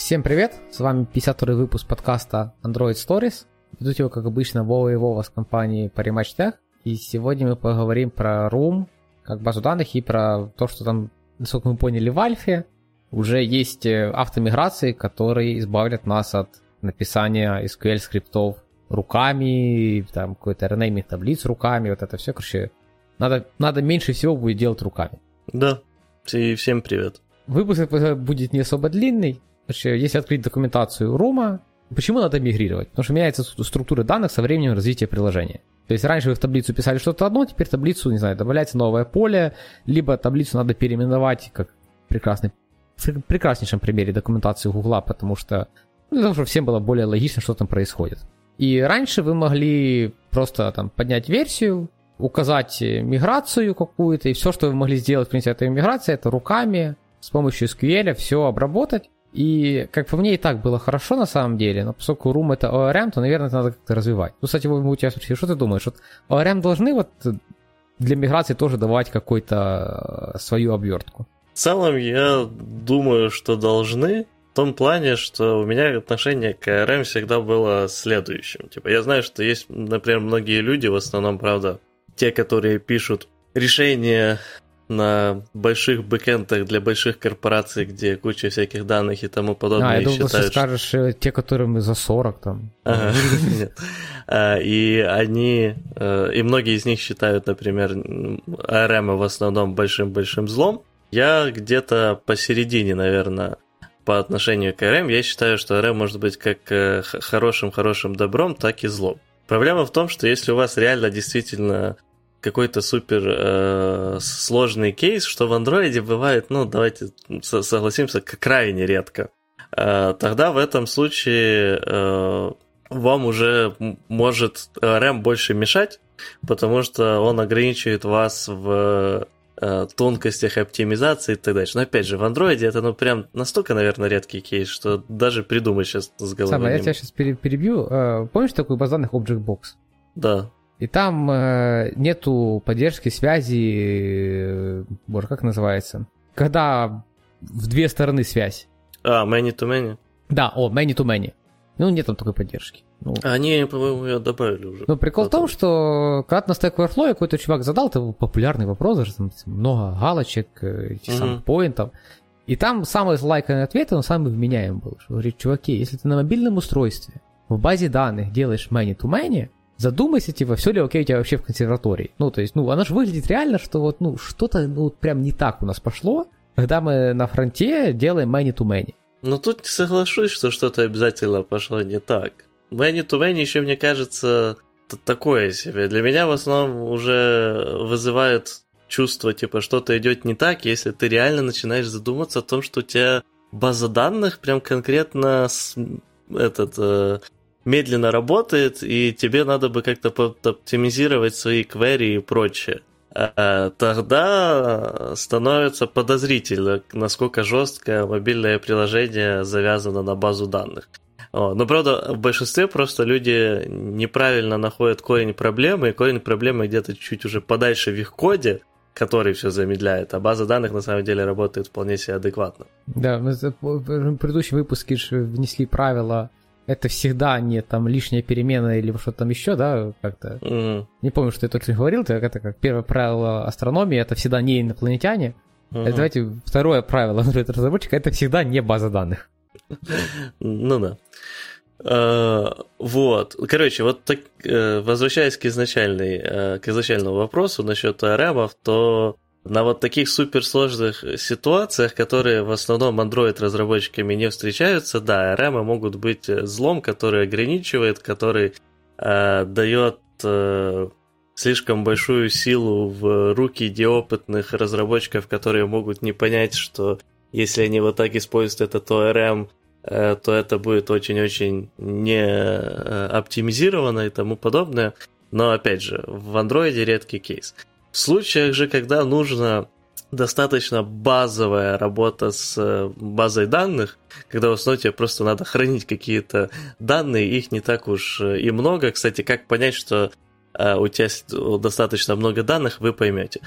Всем привет, с вами 52 выпуск подкаста Android Stories. Ведут его, как обычно, Вова и Вова с компании Parimatch Tech. И сегодня мы поговорим про Room, как базу данных, и про то, что там, насколько мы поняли, в Альфе уже есть э, автомиграции, которые избавят нас от написания SQL скриптов руками, там какой-то ренейминг таблиц руками, вот это все, короче, надо, надо меньше всего будет делать руками. Да, и всем привет. Выпуск будет не особо длинный, если открыть документацию Рума, почему надо мигрировать? Потому что меняется структура данных со временем развития приложения. То есть раньше вы в таблицу писали что-то одно, теперь таблицу, не знаю, добавляется новое поле, либо таблицу надо переименовать, как прекрасный, в прекраснейшем примере документации Гугла, потому что, ну, для того, чтобы всем было более логично, что там происходит. И раньше вы могли просто там поднять версию, указать миграцию какую-то, и все, что вы могли сделать, в принципе, этой миграции, это руками с помощью SQL все обработать, и, как по мне, и так было хорошо на самом деле, но поскольку Room это ORM, то, наверное, это надо как-то развивать. Ну, кстати, могу тебя спросить, что ты думаешь? Вот ORM должны вот для миграции тоже давать какую-то э, свою обвертку? В целом, я думаю, что должны, в том плане, что у меня отношение к ORM всегда было следующим. Типа, я знаю, что есть, например, многие люди, в основном, правда, те, которые пишут решения на больших бэкэндах для больших корпораций, где куча всяких данных и тому подобное. А, я думал, считают, ты скажешь что... Э, те, которым за 40 там. Ага, нет. А, и они, э, и многие из них считают, например, ARM в основном большим-большим злом. Я где-то посередине, наверное, по отношению к ARM. Я считаю, что ARM может быть как э, хорошим-хорошим добром, так и злом. Проблема в том, что если у вас реально действительно какой-то супер э, сложный кейс, что в андроиде бывает, ну, давайте согласимся, крайне редко. Э, тогда в этом случае э, вам уже может RAM больше мешать, потому что он ограничивает вас в э, тонкостях оптимизации и так дальше. Но опять же, в андроиде это ну прям настолько, наверное, редкий кейс, что даже придумать сейчас с головы. Самое, я тебя сейчас перебью. Э, помнишь такой баз данных Object Box? Да. И там э, нету поддержки связи, боже, как называется? Когда в две стороны связь. А, many to many? Да, о, many to many. Ну, нет там такой поддержки. Ну, Они, по-моему, ее добавили уже. Ну, прикол в том, что когда на Stack Overflow какой-то чувак задал, это популярный вопрос, даже там много галочек, этих mm-hmm. самых поинтов. И там самый лайканный ответ, он самый вменяем был. Что говорит, чуваки, если ты на мобильном устройстве в базе данных делаешь many to many, задумайся, типа, все ли окей у тебя вообще в консерватории. Ну, то есть, ну, она же выглядит реально, что вот, ну, что-то, ну, прям не так у нас пошло, когда мы на фронте делаем many to many. Ну, тут соглашусь, что что-то обязательно пошло не так. Many to many еще, мне кажется, такое себе. Для меня в основном уже вызывает чувство, типа, что-то идет не так, если ты реально начинаешь задуматься о том, что у тебя база данных прям конкретно с, этот, э, медленно работает, и тебе надо бы как-то оптимизировать свои query и прочее. А тогда становится подозрительно, насколько жестко мобильное приложение завязано на базу данных. Но, правда, в большинстве просто люди неправильно находят корень проблемы, и корень проблемы где-то чуть уже подальше в их коде, который все замедляет, а база данных на самом деле работает вполне себе адекватно. Да, мы в предыдущем выпуске внесли правила это всегда не там лишняя перемена или что-то там еще, да, как-то. Mm. Не помню, что я точно говорил, это, это как первое правило астрономии, это всегда не инопланетяне. Uh-huh. Это, давайте, второе правило разработчика, это всегда не база данных. Ну да. Uh, вот. Короче, вот так, uh, возвращаясь к, изначальной, uh, к изначальному вопросу насчет ARM, то на вот таких суперсложных ситуациях, которые в основном Android-разработчиками не встречаются, да, RM могут быть э, злом, который ограничивает, который э, дает э, слишком большую силу в руки неопытных разработчиков, которые могут не понять, что если они вот так используют этот ORM, э, то это будет очень-очень не э, оптимизировано и тому подобное. Но опять же, в Android редкий кейс. В случаях же, когда нужно достаточно базовая работа с э, базой данных, когда в основном тебе просто надо хранить какие-то данные, их не так уж э, и много. Кстати, как понять, что э, у тебя достаточно много данных, вы поймете.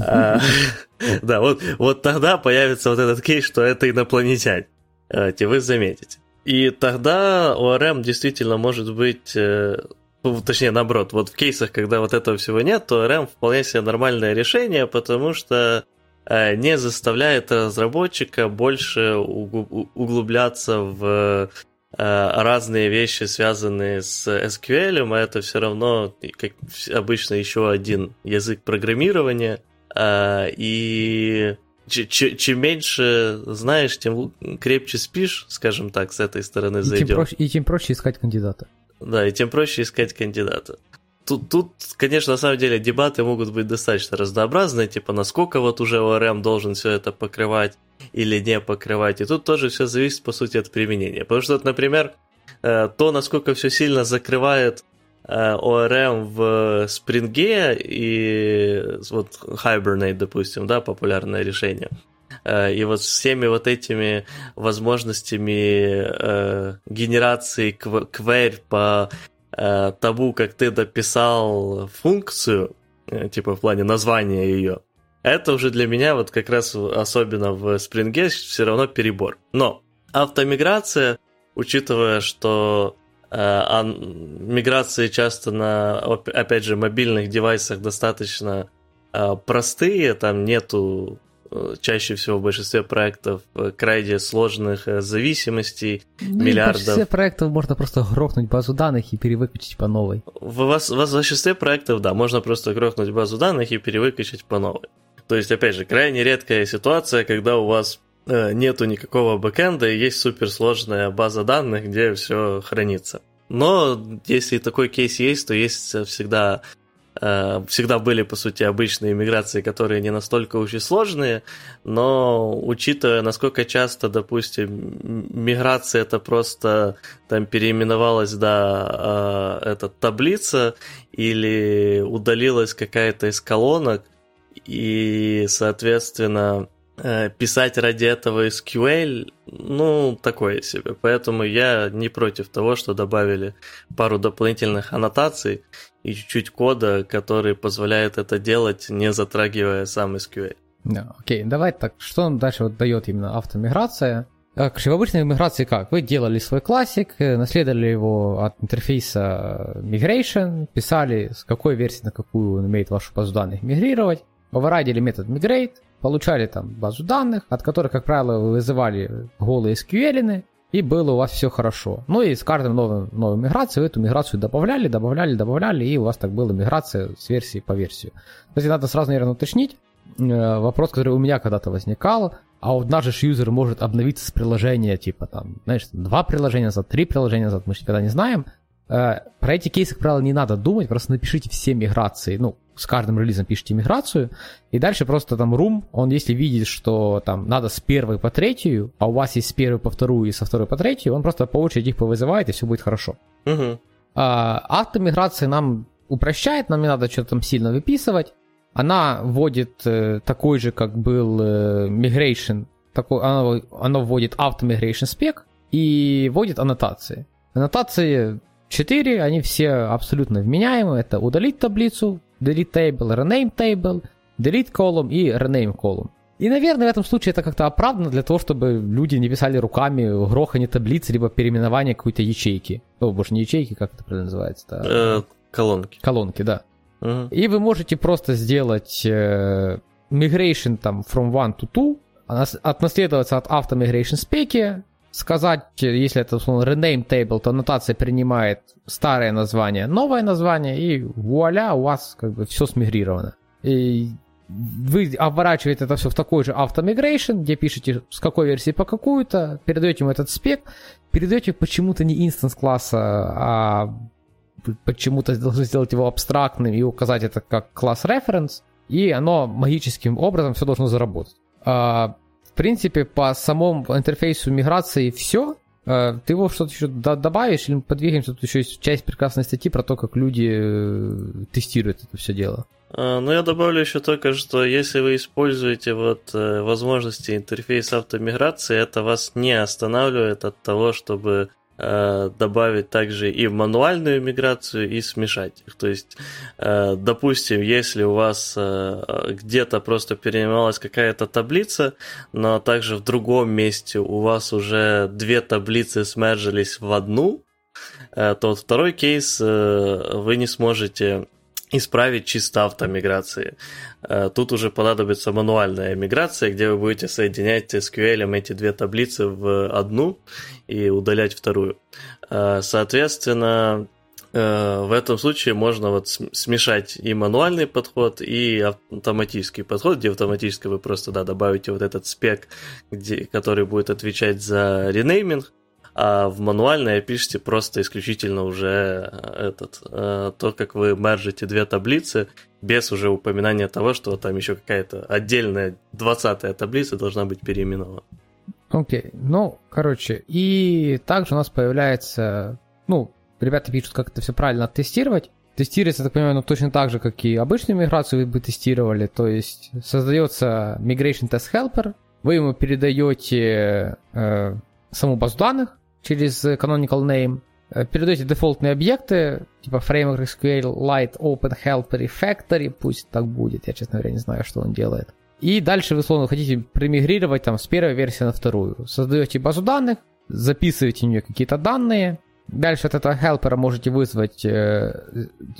А, да, вот, вот тогда появится вот этот кейс, что это инопланетяне. вы заметите. И тогда ORM действительно может быть точнее, наоборот, вот в кейсах, когда вот этого всего нет, то ORM вполне себе нормальное решение, потому что Э, не заставляет разработчика больше углубляться в э, разные вещи, связанные с SQL, а это все равно, как обычно, еще один язык программирования. Э, и чем меньше знаешь, тем крепче спишь, скажем так, с этой стороны зайдем. И тем проще, и тем проще искать кандидата. Да, и тем проще искать кандидата тут, тут, конечно, на самом деле дебаты могут быть достаточно разнообразные, типа насколько вот уже ORM должен все это покрывать или не покрывать. И тут тоже все зависит, по сути, от применения. Потому что, например, э, то, насколько все сильно закрывает э, ORM в Spring и вот Hibernate, допустим, да, популярное решение. Э, и вот всеми вот этими возможностями генерации query по э, тому, как ты дописал функцию, э, типа в плане названия ее, это уже для меня вот как раз особенно в Spring все равно перебор. Но автомиграция, учитывая, что э, миграции часто на, опять же, мобильных девайсах достаточно э, простые, там нету Э, чаще всего в большинстве проектов э, крайне сложных э, зависимостей, ну, миллиардов. В большинстве проектов можно просто грохнуть базу данных и перевыключить по новой. В, вас, в большинстве проектов, да, можно просто грохнуть базу данных и перевыключить по новой. То есть, опять же, крайне редкая ситуация, когда у вас э, нету никакого бэкэнда и есть суперсложная база данных, где все хранится. Но если такой кейс есть, то есть всегда Э, всегда были, по сути, обычные миграции, которые не настолько уж и сложные, но учитывая, насколько часто, допустим, миграция это просто там переименовалась, да, э, эта таблица или удалилась какая-то из колонок, и, соответственно, э, писать ради этого SQL, ну, такое себе. Поэтому я не против того, что добавили пару дополнительных аннотаций и чуть-чуть кода, который позволяет это делать, не затрагивая сам SQL. Да, окей, давай так, что нам дальше вот дает именно автомиграция? Короче, в обычной миграции как? Вы делали свой классик, э, наследовали его от интерфейса migration, писали, с какой версии на какую он умеет вашу базу данных мигрировать, overridили метод migrate, получали там базу данных, от которых, как правило, вы вызывали голые SQL, и было у вас все хорошо. Ну и с каждым новым, новой миграцией вы эту миграцию добавляли, добавляли, добавляли, и у вас так была миграция с версии по версию. Кстати, надо сразу, наверное, уточнить э, вопрос, который у меня когда-то возникал, а вот наш же юзер может обновиться с приложения, типа там, знаешь, два приложения назад, три приложения назад, мы же никогда не знаем. Э, про эти кейсы, как правило, не надо думать, просто напишите все миграции, ну, с каждым релизом пишите миграцию, и дальше просто там room, он если видит, что там надо с первой по третью, а у вас есть с первой по вторую и со второй по третью, он просто по очереди их повызывает, и все будет хорошо. Угу. А, автомиграция нам упрощает, нам не надо что-то там сильно выписывать. Она вводит э, такой же, как был э, migration, такой, она, она вводит automigration спек и вводит аннотации. Аннотации 4, они все абсолютно вменяемы. Это удалить таблицу, delete table, rename table, delete column и rename column. И, наверное, в этом случае это как-то оправдано для того, чтобы люди не писали руками грохание таблиц, либо переименование какой-то ячейки. О, боже, не ячейки, как это правильно называется? Э, колонки. Колонки, да. И вы можете просто сделать э, migration там from one to two, отнаследоваться от автомигрейшн спеки, сказать, если это условно rename table, то аннотация принимает старое название, новое название, и вуаля, у вас как бы все смигрировано. И вы оборачиваете это все в такой же автомигрейшн, где пишете с какой версии по какую-то, передаете ему этот спек, передаете почему-то не инстанс класса, а почему-то должны сделать его абстрактным и указать это как класс reference, и оно магическим образом все должно заработать. В принципе, по самому интерфейсу миграции все. Э, ты его что-то еще добавишь или мы подвигаемся? Тут еще есть часть прекрасной статьи про то, как люди э, тестируют это все дело. А, ну, я добавлю еще только, что если вы используете вот э, возможности интерфейса автомиграции, это вас не останавливает от того, чтобы добавить также и мануальную миграцию, и смешать их. То есть, э, допустим, если у вас э, где-то просто перенималась какая-то таблица, но также в другом месте у вас уже две таблицы смержились в одну, э, то второй кейс э, вы не сможете исправить чисто автомиграции. Э, тут уже понадобится мануальная миграция, где вы будете соединять SQL эти две таблицы в одну и удалять вторую. Э, соответственно, э, в этом случае можно вот смешать и мануальный подход, и автоматический подход, где автоматически вы просто да, добавите вот этот спек, где, который будет отвечать за ренейминг, а в мануальное пишете просто исключительно уже этот, то, как вы мержите две таблицы, без уже упоминания того, что там еще какая-то отдельная 20-я таблица должна быть переименована. Окей, okay. ну, короче, и также у нас появляется, ну, ребята пишут, как это все правильно тестировать. Тестируется, так понимаю, ну, точно так же, как и обычную миграцию вы бы тестировали, то есть создается Migration Test Helper, вы ему передаете э, саму базу данных через canonical name, Э, передаете дефолтные объекты, типа Framework SQL Lite Open Helper и Factory, пусть так будет, я, честно говоря, не знаю, что он делает. И дальше вы, словно, хотите примигрировать там с первой версии на вторую. Создаете базу данных, записываете в нее какие-то данные, Дальше от этого helper можете вызвать э,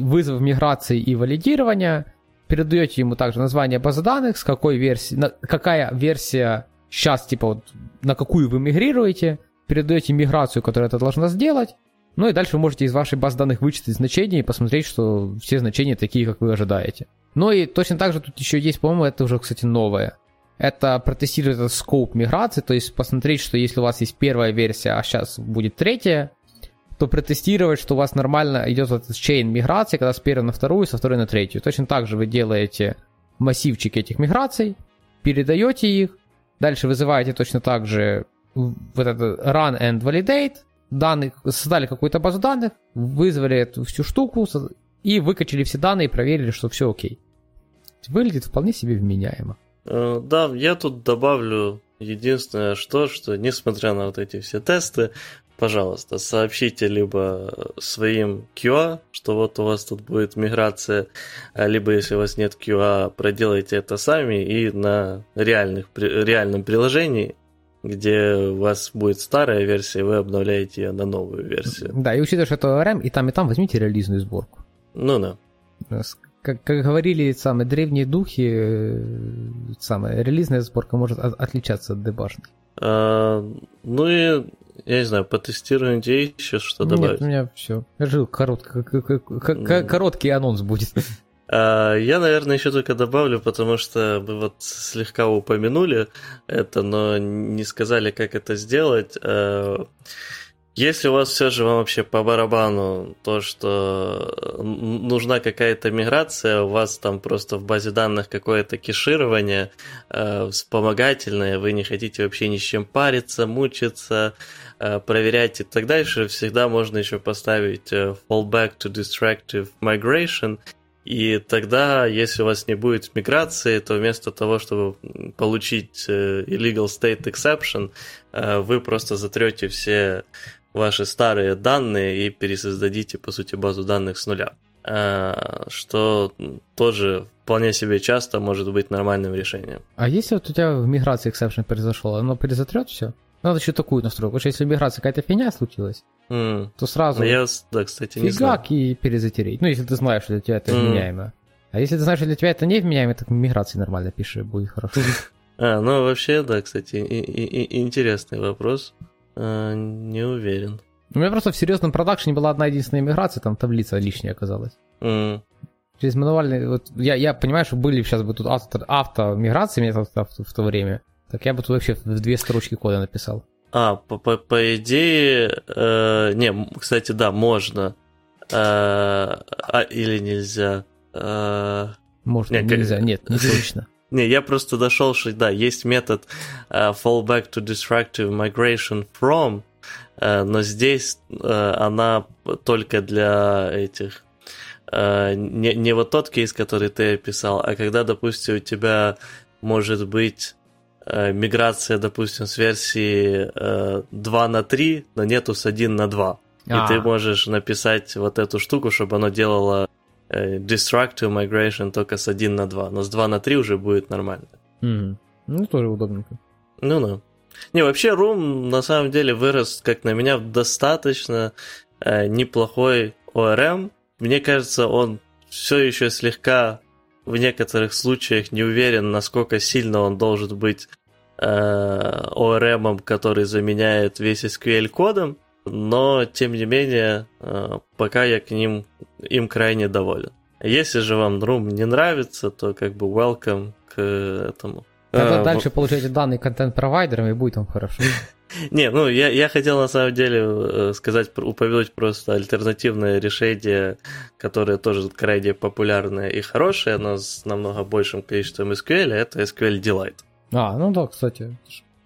вызов миграции и валидирования. Передаете ему также название базы данных, с какой версии, на, какая версия сейчас, типа, вот, на какую вы мигрируете. Передаете миграцию, которая это должна сделать. Ну и дальше вы можете из вашей баз данных вычислить значения и посмотреть, что все значения такие, как вы ожидаете. Ну и точно так же тут еще есть, по-моему, это уже, кстати, новое. Это протестировать этот скоп миграции, то есть посмотреть, что если у вас есть первая версия, а сейчас будет третья, то протестировать, что у вас нормально идет этот чейн миграции, когда с первой на вторую, со второй на третью. Точно так же вы делаете массивчик этих миграций, передаете их, дальше вызываете точно так же вот этот run and validate, данных, создали какую-то базу данных, вызвали эту всю штуку и выкачали все данные и проверили, что все окей. Выглядит вполне себе вменяемо. Э, да, я тут добавлю единственное, что, что несмотря на вот эти все тесты, пожалуйста, сообщите либо своим QA, что вот у вас тут будет миграция, а либо если у вас нет QA, проделайте это сами и на реальных, реальном приложении где у вас будет старая версия, вы обновляете ее на новую версию. Да, и учитывая, что это ORM, и там, и там возьмите релизную сборку. Ну да. Как, как говорили самые древние духи, э, самая релизная сборка может от, отличаться от дебажной. А, ну и, я не знаю, потестируем где еще что добавить? Нет, у меня все. Я жил короткий, короткий анонс будет. А, я, наверное, еще только добавлю, потому что мы вот слегка упомянули это, но не сказали, как это сделать. А, если у вас все же вам вообще по барабану то, что нужна какая-то миграция, у вас там просто в базе данных какое-то кеширование э, вспомогательное, вы не хотите вообще ни с чем париться, мучиться, э, проверять и так дальше, всегда можно еще поставить fallback to distractive migration и тогда, если у вас не будет миграции, то вместо того, чтобы получить э, illegal state exception, э, вы просто затрете все ваши старые данные и пересоздадите, по сути, базу данных с нуля. Э, что тоже вполне себе часто может быть нормальным решением. А если вот у тебя в миграции exception произошло, оно перезатрет все? Надо еще такую настройку, потому что если миграция какая-то фигня случилась, mm. то сразу ну, я, да, кстати, не фигак знаю. и перезатереть. Ну, если ты знаешь, что для тебя это mm. вменяемо. А если ты знаешь, что для тебя это не вменяемо, так миграции нормально пиши, будет хорошо. А, ну вообще, да, кстати, и, и, и интересный вопрос. А, не уверен. У меня просто в серьезном продакшене была одна единственная миграция, там таблица лишняя оказалась. Mm. Через мануальный, вот я, я понимаю, что были сейчас бы тут авто, автомиграции мне в, в то время. Так я бы тут вообще в две строчки кода написал. А, по, по, по идее, э, не, кстати, да, можно. Э, а, или нельзя. Э, можно, не, нельзя, как... нет, не точно. Не, я просто дошел, что да, есть метод uh, fallback to destructive migration from, uh, но здесь uh, она только для этих uh, не, не вот тот кейс, который ты описал, а когда, допустим, у тебя может быть миграция, допустим, с версии э, 2 на 3 на нетус 1 на 2. И А-а-а. ты можешь написать вот эту штуку, чтобы оно делало э, destructive migration только с 1 на 2. Но с 2 на 3 уже будет нормально. Mm. Ну, тоже удобненько. Ну да. Не, вообще Room на самом деле вырос, как на меня, достаточно э, неплохой ORM. Мне кажется, он все еще слегка в некоторых случаях не уверен, насколько сильно он должен быть э, ORM, который заменяет весь SQL кодом, но тем не менее, э, пока я к ним им крайне доволен. Если же вам Room не нравится, то как бы welcome к этому. Тогда а, дальше в... получайте данные контент-провайдерам, и будет вам хорошо. Не, ну я, я хотел на самом деле э, сказать, упомянуть просто альтернативное решение, которое тоже крайне популярное и хорошее, но с намного большим количеством SQL, это SQL Delight. А, ну да, кстати.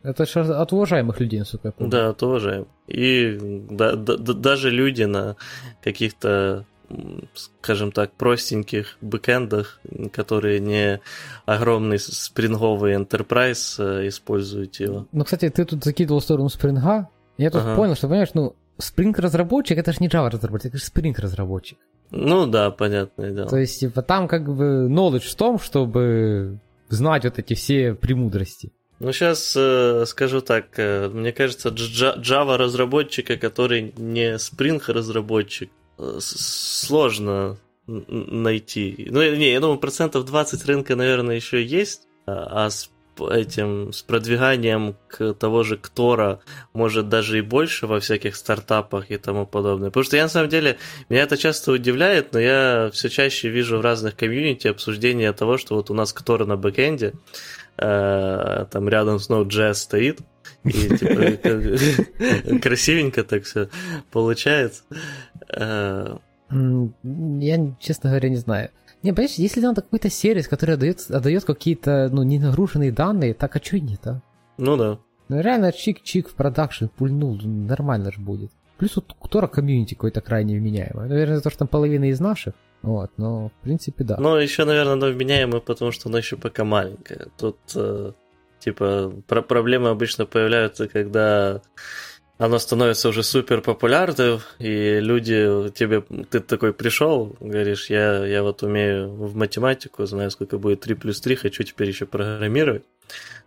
Это же от уважаемых людей, насколько я помню. Да, от уважаемых. И да, да, даже люди на каких-то скажем так, простеньких бэкэндах, которые не огромный спринговый enterprise э, используют его. Ну, кстати, ты тут закидывал в сторону спринга. Я тут ага. понял, что, понимаешь, ну, Spring разработчик это же не Java разработчик, это же Spring разработчик. Ну да, понятное дело. То есть, типа, там как бы knowledge в том, чтобы знать вот эти все премудрости. Ну, сейчас э, скажу так, э, мне кажется, Java разработчика, который не Spring разработчик, Э, сложно найти. Ну, не, я думаю, процентов 20 рынка, наверное, еще есть, а, а с этим, с продвиганием к того же Ктора, может, даже и больше во всяких стартапах и тому подобное. Потому что я, на самом деле, меня это часто удивляет, но я все чаще вижу в разных комьюнити обсуждение того, что вот у нас Ктор на бэкэнде, э, там рядом с Node.js стоит, и типа красивенько так все получается. Э, я, честно говоря, не знаю. Не, понимаешь, если надо какой-то сервис, который отдает, отдает какие-то ну, ненагруженные данные, так а что нет, а? Ну да. Ну реально чик-чик в продакшн пульнул, нормально же будет. Плюс вот Ктора комьюнити какой-то крайне вменяемый. Наверное, то, что там половина из наших. Вот, но в принципе да. Ну, еще, наверное, оно вменяемое, потому что оно еще пока маленькое. Тут, э, типа, про- проблемы обычно появляются, когда оно становится уже супер популярным, и люди тебе, ты такой пришел, говоришь, я, я вот умею в математику, знаю, сколько будет 3 плюс 3, хочу теперь еще программировать.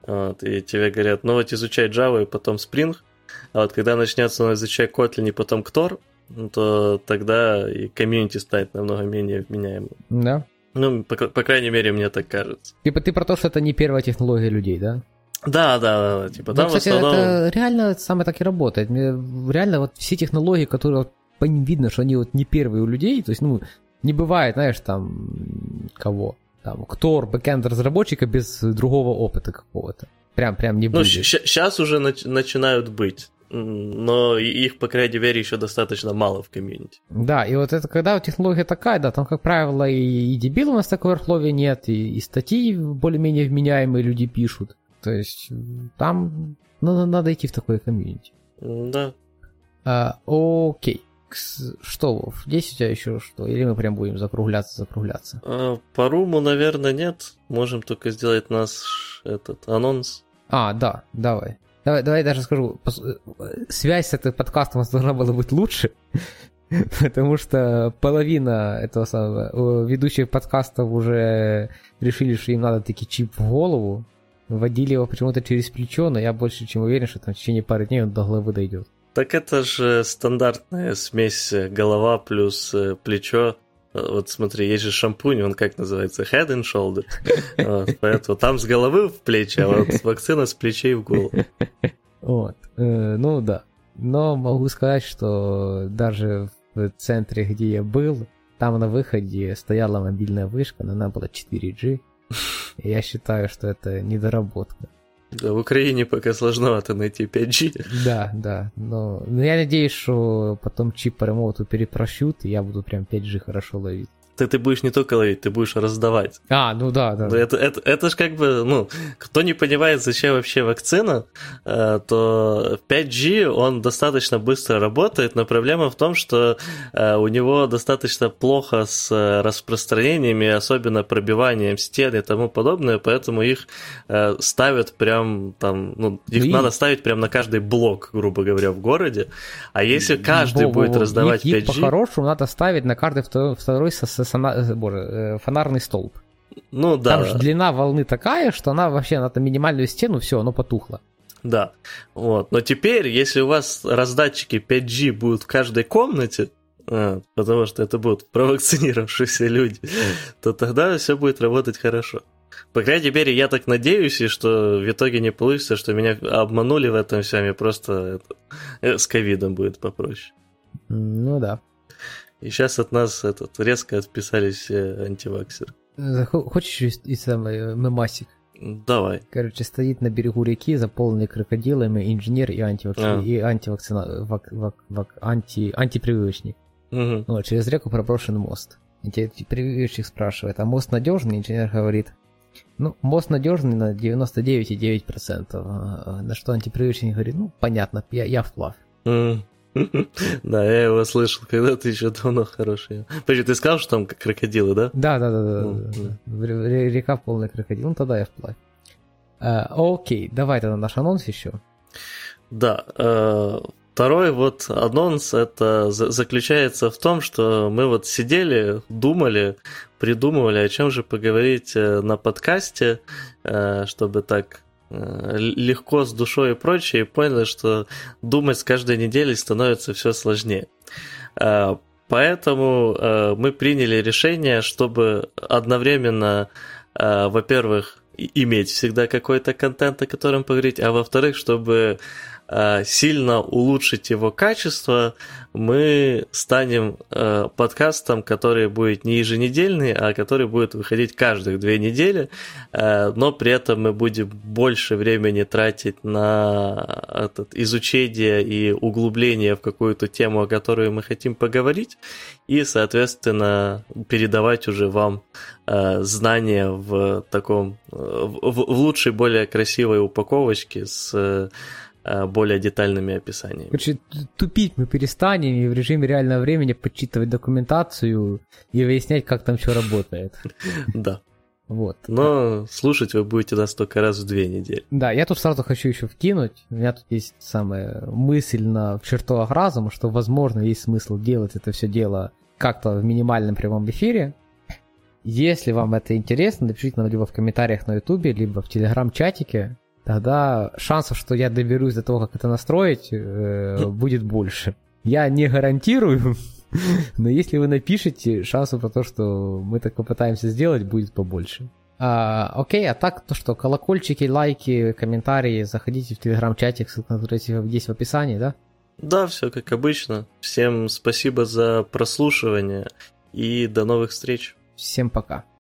Вот, и тебе говорят, ну вот изучай Java и потом Spring, а вот когда начнется изучать Kotlin и потом Ктор, то тогда и комьюнити станет намного менее вменяемым. Да. Ну, по, по крайней мере, мне так кажется. Типа ты про то, что это не первая технология людей, да? Да, да, да. Типа, ну, там кстати, основном... это реально самое так и работает. Реально вот все технологии, которые вот, по ним видно, что они вот не первые у людей, то есть, ну, не бывает, знаешь, там, кого? Там, Ктор, backend разработчика без другого опыта какого-то. Прям, прям не ну, будет. Ну, сейчас уже нач- начинают быть но их, по крайней мере, еще достаточно мало в комьюнити. Да, и вот это когда технология такая, да, там, как правило, и, и дебил у нас такой workflow нет, и, и статьи более-менее вменяемые люди пишут. То есть там надо, надо идти в такое комьюнити. Да. А, окей. Что, Вов, есть у тебя еще что? Или мы прям будем закругляться, закругляться? А, по руму, наверное, нет. Можем только сделать наш этот анонс. А, да, давай. Давай, давай даже скажу, связь с этим подкастом должна была быть лучше, потому что половина этого самого ведущих подкастов уже решили, что им надо таки чип в голову, Водили его почему-то через плечо, но я больше чем уверен, что там в течение пары дней он до головы дойдет. Так это же стандартная смесь голова плюс э, плечо. Вот смотри, есть же шампунь, он как называется? Head and shoulder. Вот, поэтому там с головы в плечи, а вот вакцина с плечей в голову. Вот. Э, ну да. Но могу сказать, что даже в центре, где я был, там на выходе стояла мобильная вышка, но она была 4G. Я считаю, что это недоработка. Да, в Украине пока сложновато найти 5G. Да, да. Но, но я надеюсь, что потом чип по ремоуту перепрощут, и я буду прям 5G хорошо ловить. Ты, ты будешь не только ловить, ты будешь раздавать. А, ну да, да. Это, это, это же как бы, ну, кто не понимает, зачем вообще вакцина, э, то 5G, он достаточно быстро работает, но проблема в том, что э, у него достаточно плохо с распространениями, особенно пробиванием стен и тому подобное, поэтому их э, ставят прям там, ну, их ну, надо и... ставить прям на каждый блок, грубо говоря, в городе. А если каждый во, будет во, раздавать их, 5G... Их по-хорошему надо ставить на каждый второй, второй со, со, со, боже, э, фонарный столб. Ну да. Там же длина волны такая, что она вообще на минимальную стену, все, оно потухло. Да, вот. Но теперь, если у вас раздатчики 5G будут в каждой комнате, а, потому что это будут провакцинировавшиеся люди, то тогда все будет работать хорошо. По крайней мере, я так надеюсь, и что в итоге не получится, что меня обманули в этом всем, и просто это, э, с ковидом будет попроще. Ну да. И сейчас от нас этот, резко отписались все антиваксеры. Хочешь и, самый мемасик? Давай. Короче, стоит на берегу реки, заполненный крокодилами, инженер и, антивакци... а. и антивакцина... вак... Вак... Вак... Анти... антипрививочник. Угу. Вот, через реку проброшен мост. Антипрививочник спрашивает, а мост надежный? Инженер говорит, ну, мост надежный на 99,9%. А, на что антипривычник говорит, ну, понятно, я, я вплавь. Да, я его слышал когда-то еще давно хороший. Подожди, ты сказал, что там крокодилы, да? Да, да, да, да. Ну, река полная крокодил, ну тогда я вплавь. А, окей, давай тогда наш анонс еще. Да, э, Второй вот анонс это заключается в том, что мы вот сидели, думали, придумывали, о чем же поговорить э, на подкасте, э, чтобы так легко с душой и прочее, и поняли, что думать с каждой неделей становится все сложнее. Поэтому мы приняли решение, чтобы одновременно, во-первых, иметь всегда какой-то контент, о котором поговорить, а во-вторых, чтобы Э, сильно улучшить его качество, мы станем э, подкастом, который будет не еженедельный, а который будет выходить каждых две недели, э, но при этом мы будем больше времени тратить на этот, изучение и углубление в какую-то тему, о которой мы хотим поговорить, и, соответственно, передавать уже вам знания в таком, в, в лучшей, более красивой упаковочке с Э, более детальными описаниями. Короче, тупить мы перестанем и в режиме реального времени подсчитывать документацию и выяснять, как там все работает. Да. Вот. Но слушать вы будете нас только раз в две недели. Да, я тут сразу хочу еще вкинуть. У меня тут есть самая мысль на в чертогах разума, что, возможно, есть смысл делать это все дело как-то в минимальном прямом эфире. Если вам это интересно, напишите нам либо в комментариях на ютубе, либо в телеграм-чатике тогда шансов, что я доберусь до того, как это настроить, э, будет больше. Я не гарантирую, но если вы напишете, шансов про то, что мы так попытаемся сделать, будет побольше. А, окей, а так, то что, колокольчики, лайки, комментарии, заходите в телеграм-чатик, ссылка на который есть в описании, да? Да, все как обычно. Всем спасибо за прослушивание и до новых встреч. Всем пока.